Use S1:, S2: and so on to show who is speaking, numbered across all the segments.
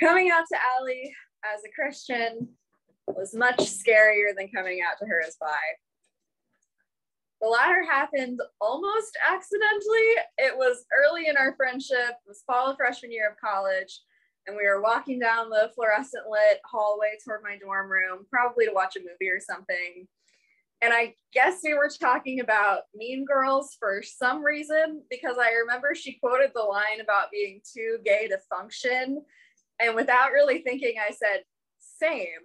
S1: coming out to Allie as a Christian was much scarier than coming out to her as bi. The latter happened almost accidentally. It was early in our friendship, it was fall of freshman year of college, and we were walking down the fluorescent lit hallway toward my dorm room, probably to watch a movie or something. And I guess we were talking about Mean Girls for some reason, because I remember she quoted the line about being too gay to function. And without really thinking, I said, same.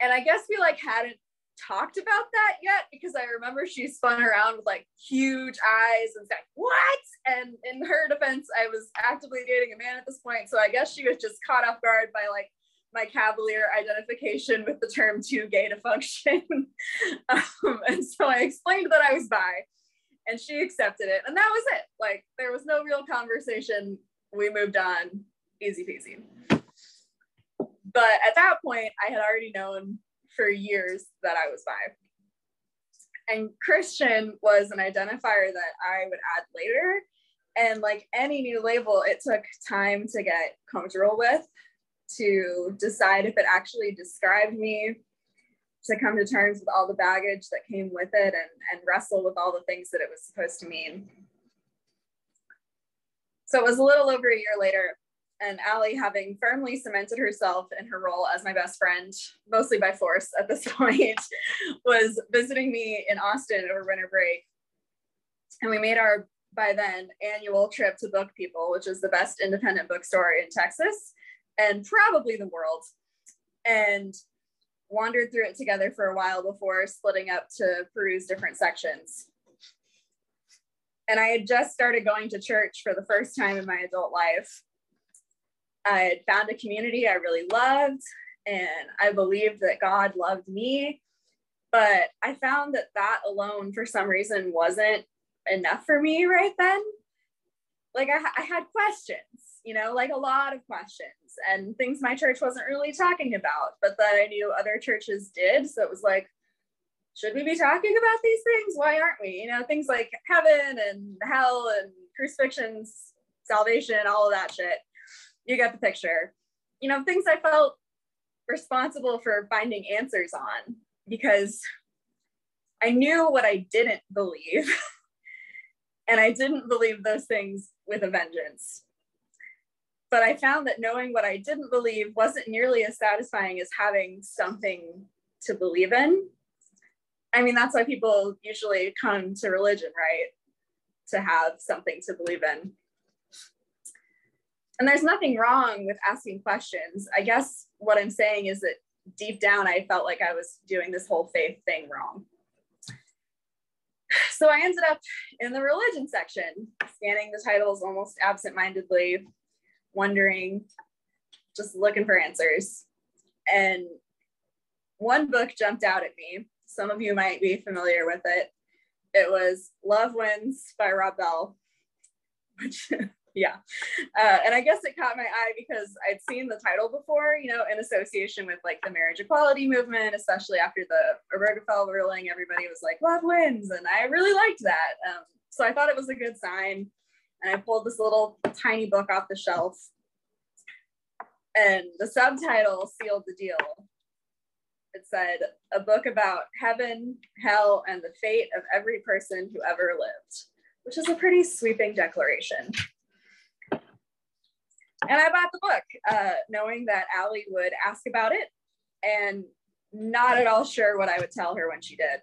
S1: And I guess we like hadn't talked about that yet because I remember she spun around with like huge eyes and said, What? And in her defense, I was actively dating a man at this point. So I guess she was just caught off guard by like my cavalier identification with the term too gay to function. um, and so I explained that I was bi and she accepted it. And that was it. Like there was no real conversation. We moved on, easy peasy. But at that point, I had already known for years that I was bi. And Christian was an identifier that I would add later. And like any new label, it took time to get comfortable with, to decide if it actually described me, to come to terms with all the baggage that came with it, and, and wrestle with all the things that it was supposed to mean. So it was a little over a year later and Allie, having firmly cemented herself in her role as my best friend, mostly by force at this point, was visiting me in Austin over winter break. And we made our, by then, annual trip to Book People, which is the best independent bookstore in Texas and probably the world. And wandered through it together for a while before splitting up to peruse different sections. And I had just started going to church for the first time in my adult life I had found a community I really loved, and I believed that God loved me. But I found that that alone, for some reason, wasn't enough for me right then. Like, I, I had questions, you know, like a lot of questions, and things my church wasn't really talking about, but that I knew other churches did. So it was like, should we be talking about these things? Why aren't we? You know, things like heaven and hell and crucifixions, salvation, all of that shit you get the picture. You know, things I felt responsible for finding answers on because I knew what I didn't believe. and I didn't believe those things with a vengeance. But I found that knowing what I didn't believe wasn't nearly as satisfying as having something to believe in. I mean, that's why people usually come to religion, right? To have something to believe in and there's nothing wrong with asking questions. I guess what I'm saying is that deep down, I felt like I was doing this whole faith thing wrong. So I ended up in the religion section, scanning the titles almost absentmindedly, wondering, just looking for answers. And one book jumped out at me. Some of you might be familiar with it. It was Love Wins by Rob Bell, which yeah. Uh, and I guess it caught my eye because I'd seen the title before, you know, in association with like the marriage equality movement, especially after the Obergefell ruling, everybody was like, love wins. And I really liked that. Um, so I thought it was a good sign. And I pulled this little tiny book off the shelf. And the subtitle sealed the deal. It said, a book about heaven, hell, and the fate of every person who ever lived, which is a pretty sweeping declaration. And I bought the book, uh, knowing that Allie would ask about it and not at all sure what I would tell her when she did.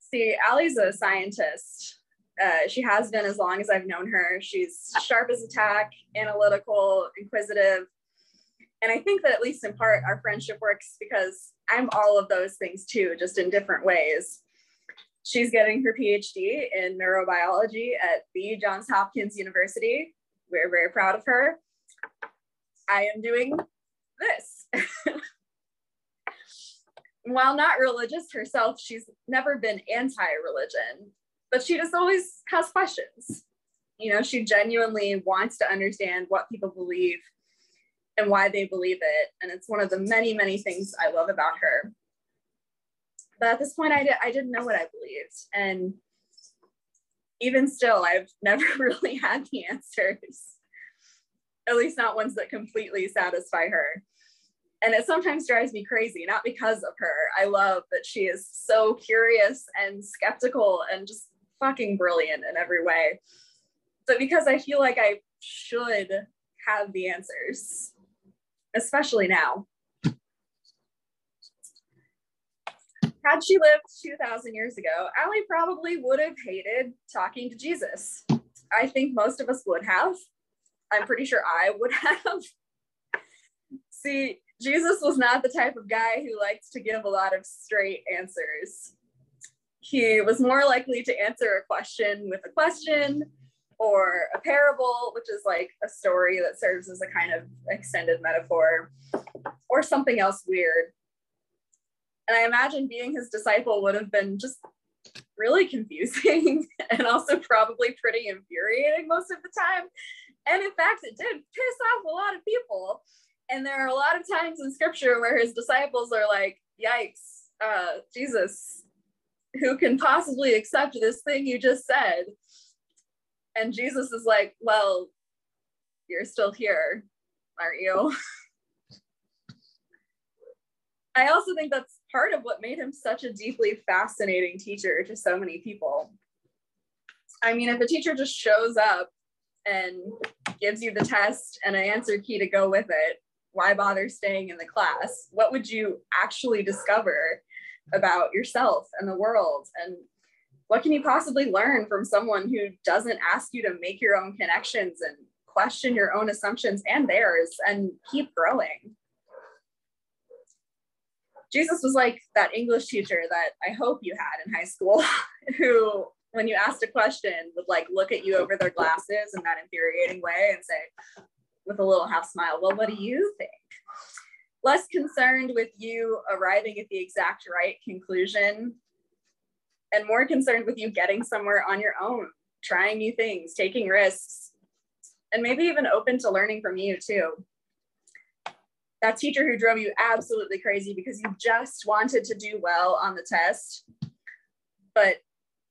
S1: See, Allie's a scientist. Uh, she has been as long as I've known her. She's sharp as a tack, analytical, inquisitive. And I think that at least in part, our friendship works because I'm all of those things too, just in different ways. She's getting her PhD in neurobiology at the Johns Hopkins University, we're very proud of her. I am doing this. While not religious herself, she's never been anti religion, but she just always has questions. You know, she genuinely wants to understand what people believe and why they believe it. And it's one of the many, many things I love about her. But at this point, I, did, I didn't know what I believed. And even still, I've never really had the answers. at least not ones that completely satisfy her. And it sometimes drives me crazy, not because of her. I love that she is so curious and skeptical and just fucking brilliant in every way. But because I feel like I should have the answers, especially now. Had she lived 2,000 years ago, Allie probably would have hated talking to Jesus. I think most of us would have. I'm pretty sure I would have. See, Jesus was not the type of guy who liked to give a lot of straight answers. He was more likely to answer a question with a question or a parable, which is like a story that serves as a kind of extended metaphor, or something else weird. And I imagine being his disciple would have been just really confusing and also probably pretty infuriating most of the time. And in fact, it did piss off a lot of people. And there are a lot of times in scripture where his disciples are like, yikes, uh, Jesus, who can possibly accept this thing you just said? And Jesus is like, well, you're still here, aren't you? I also think that's part of what made him such a deeply fascinating teacher to so many people. I mean, if a teacher just shows up and gives you the test and an answer key to go with it, why bother staying in the class? What would you actually discover about yourself and the world? And what can you possibly learn from someone who doesn't ask you to make your own connections and question your own assumptions and theirs and keep growing? Jesus was like that English teacher that I hope you had in high school who when you asked a question would like look at you over their glasses in that infuriating way and say with a little half smile, well, what do you think? Less concerned with you arriving at the exact right conclusion and more concerned with you getting somewhere on your own, trying new things, taking risks, and maybe even open to learning from you too that teacher who drove you absolutely crazy because you just wanted to do well on the test, but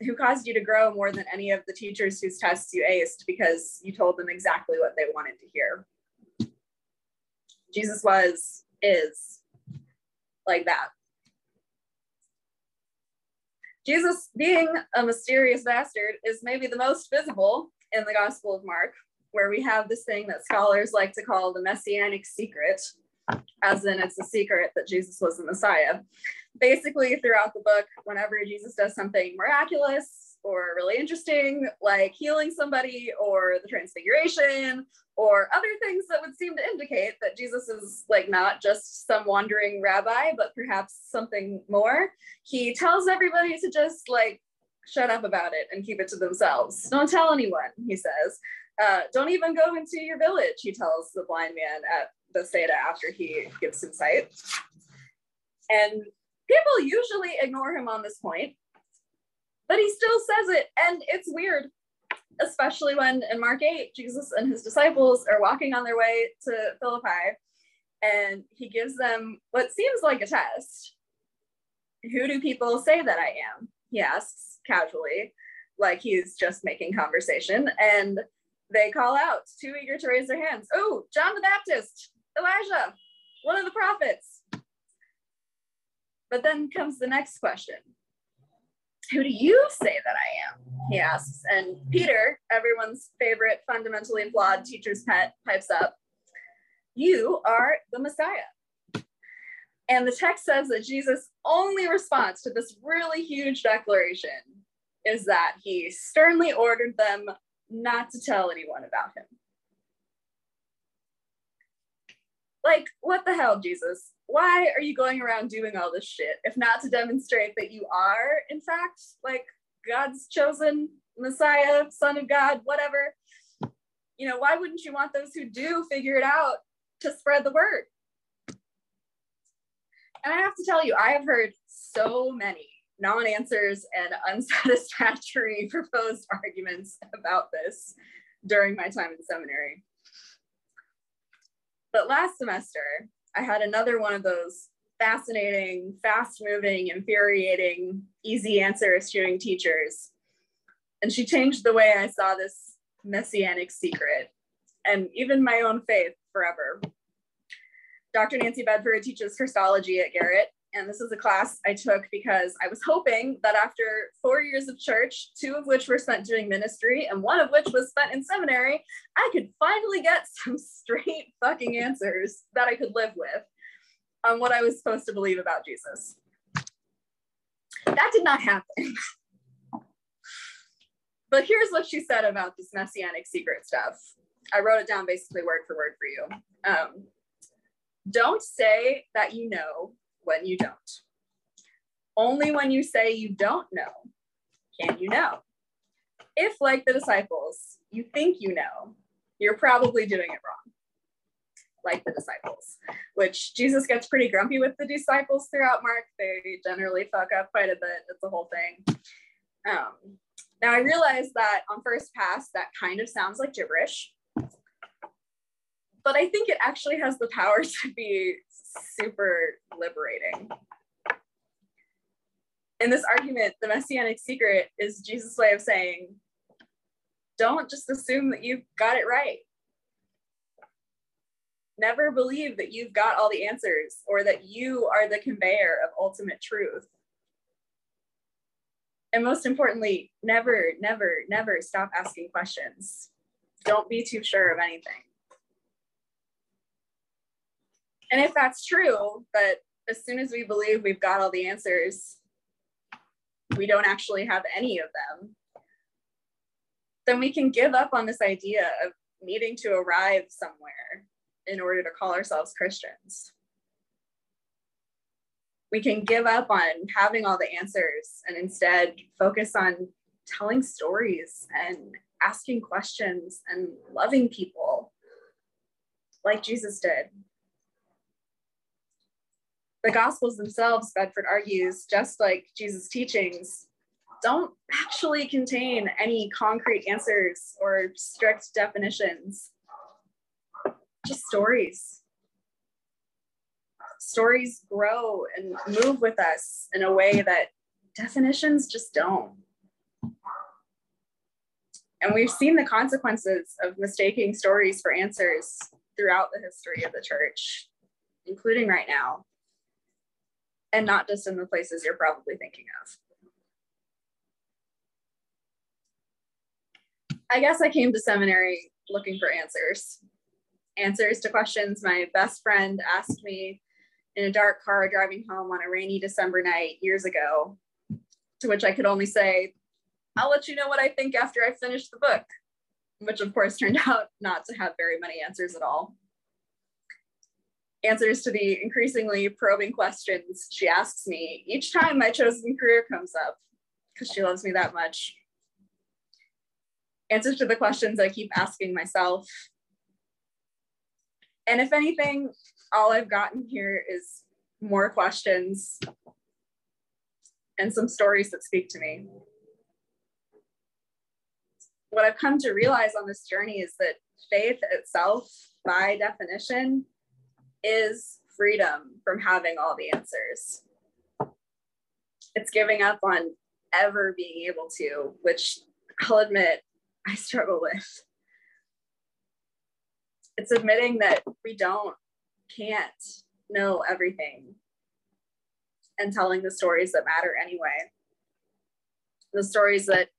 S1: who caused you to grow more than any of the teachers whose tests you aced because you told them exactly what they wanted to hear. Jesus was, is like that. Jesus being a mysterious bastard is maybe the most visible in the Gospel of Mark, where we have this thing that scholars like to call the messianic secret, as in it's a secret that Jesus was the Messiah. Basically, throughout the book, whenever Jesus does something miraculous or really interesting, like healing somebody or the transfiguration or other things that would seem to indicate that Jesus is like not just some wandering rabbi, but perhaps something more, he tells everybody to just like shut up about it and keep it to themselves. Don't tell anyone, he says. Uh, don't even go into your village, he tells the blind man at Bethsaida after he gives him sight. And people usually ignore him on this point, but he still says it. And it's weird, especially when in Mark 8, Jesus and his disciples are walking on their way to Philippi and he gives them what seems like a test. Who do people say that I am? He asks casually, like he's just making conversation. And they call out, too eager to raise their hands. Oh, John the Baptist. Elijah, one of the prophets. But then comes the next question Who do you say that I am? He asks. And Peter, everyone's favorite fundamentally flawed teacher's pet, pipes up You are the Messiah. And the text says that Jesus' only response to this really huge declaration is that he sternly ordered them not to tell anyone about him. Like, what the hell, Jesus? Why are you going around doing all this shit if not to demonstrate that you are, in fact, like God's chosen Messiah, Son of God, whatever? You know, why wouldn't you want those who do figure it out to spread the word? And I have to tell you, I have heard so many non answers and unsatisfactory proposed arguments about this during my time in seminary. But last semester, I had another one of those fascinating, fast moving, infuriating, easy answer eschewing teachers. And she changed the way I saw this messianic secret. and even my own faith forever. Dr. Nancy Bedford teaches Christology at Garrett, and this is a class I took because I was hoping that after four years of church, two of which were spent doing ministry and one of which was spent in seminary, I could finally get some straight fucking answers that I could live with on what I was supposed to believe about Jesus. That did not happen. but here's what she said about this messianic secret stuff. I wrote it down basically word for word for you. Um, don't say that you know when you don't. Only when you say you don't know can you know. If, like the disciples, you think you know, you're probably doing it wrong, like the disciples, which Jesus gets pretty grumpy with the disciples throughout Mark. They generally fuck up quite a bit. It's a whole thing. Um, now, I realize that on first pass, that kind of sounds like gibberish, but I think it actually has the power to be super liberating. In this argument, the messianic secret is Jesus' way of saying, don't just assume that you've got it right. Never believe that you've got all the answers or that you are the conveyor of ultimate truth. And most importantly, never, never, never stop asking questions. Don't be too sure of anything. And if that's true, that as soon as we believe we've got all the answers, we don't actually have any of them, then we can give up on this idea of needing to arrive somewhere in order to call ourselves Christians. We can give up on having all the answers and instead focus on telling stories and asking questions and loving people like Jesus did the Gospels themselves, Bedford argues, just like Jesus' teachings, don't actually contain any concrete answers or strict definitions, just stories. Stories grow and move with us in a way that definitions just don't. And we've seen the consequences of mistaking stories for answers throughout the history of the church, including right now and not just in the places you're probably thinking of. I guess I came to seminary looking for answers. Answers to questions my best friend asked me in a dark car driving home on a rainy December night years ago, to which I could only say, I'll let you know what I think after I finish the book, which of course turned out not to have very many answers at all answers to the increasingly probing questions she asks me each time my chosen career comes up because she loves me that much. Answers to the questions I keep asking myself. And if anything, all I've gotten here is more questions and some stories that speak to me. What I've come to realize on this journey is that faith itself, by definition, is freedom from having all the answers. It's giving up on ever being able to, which I'll admit I struggle with. It's admitting that we don't, can't know everything and telling the stories that matter anyway. The stories that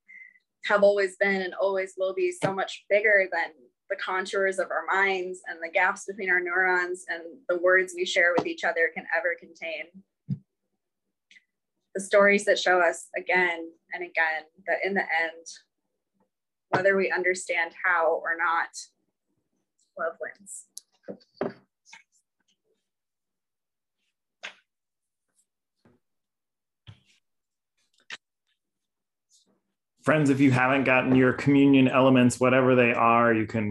S1: have always been and always will be so much bigger than the contours of our minds and the gaps between our neurons and the words we share with each other can ever contain. The stories that show us again and again that in the end, whether we understand how or not, love wins.
S2: Friends, if you haven't gotten your communion elements, whatever they are, you can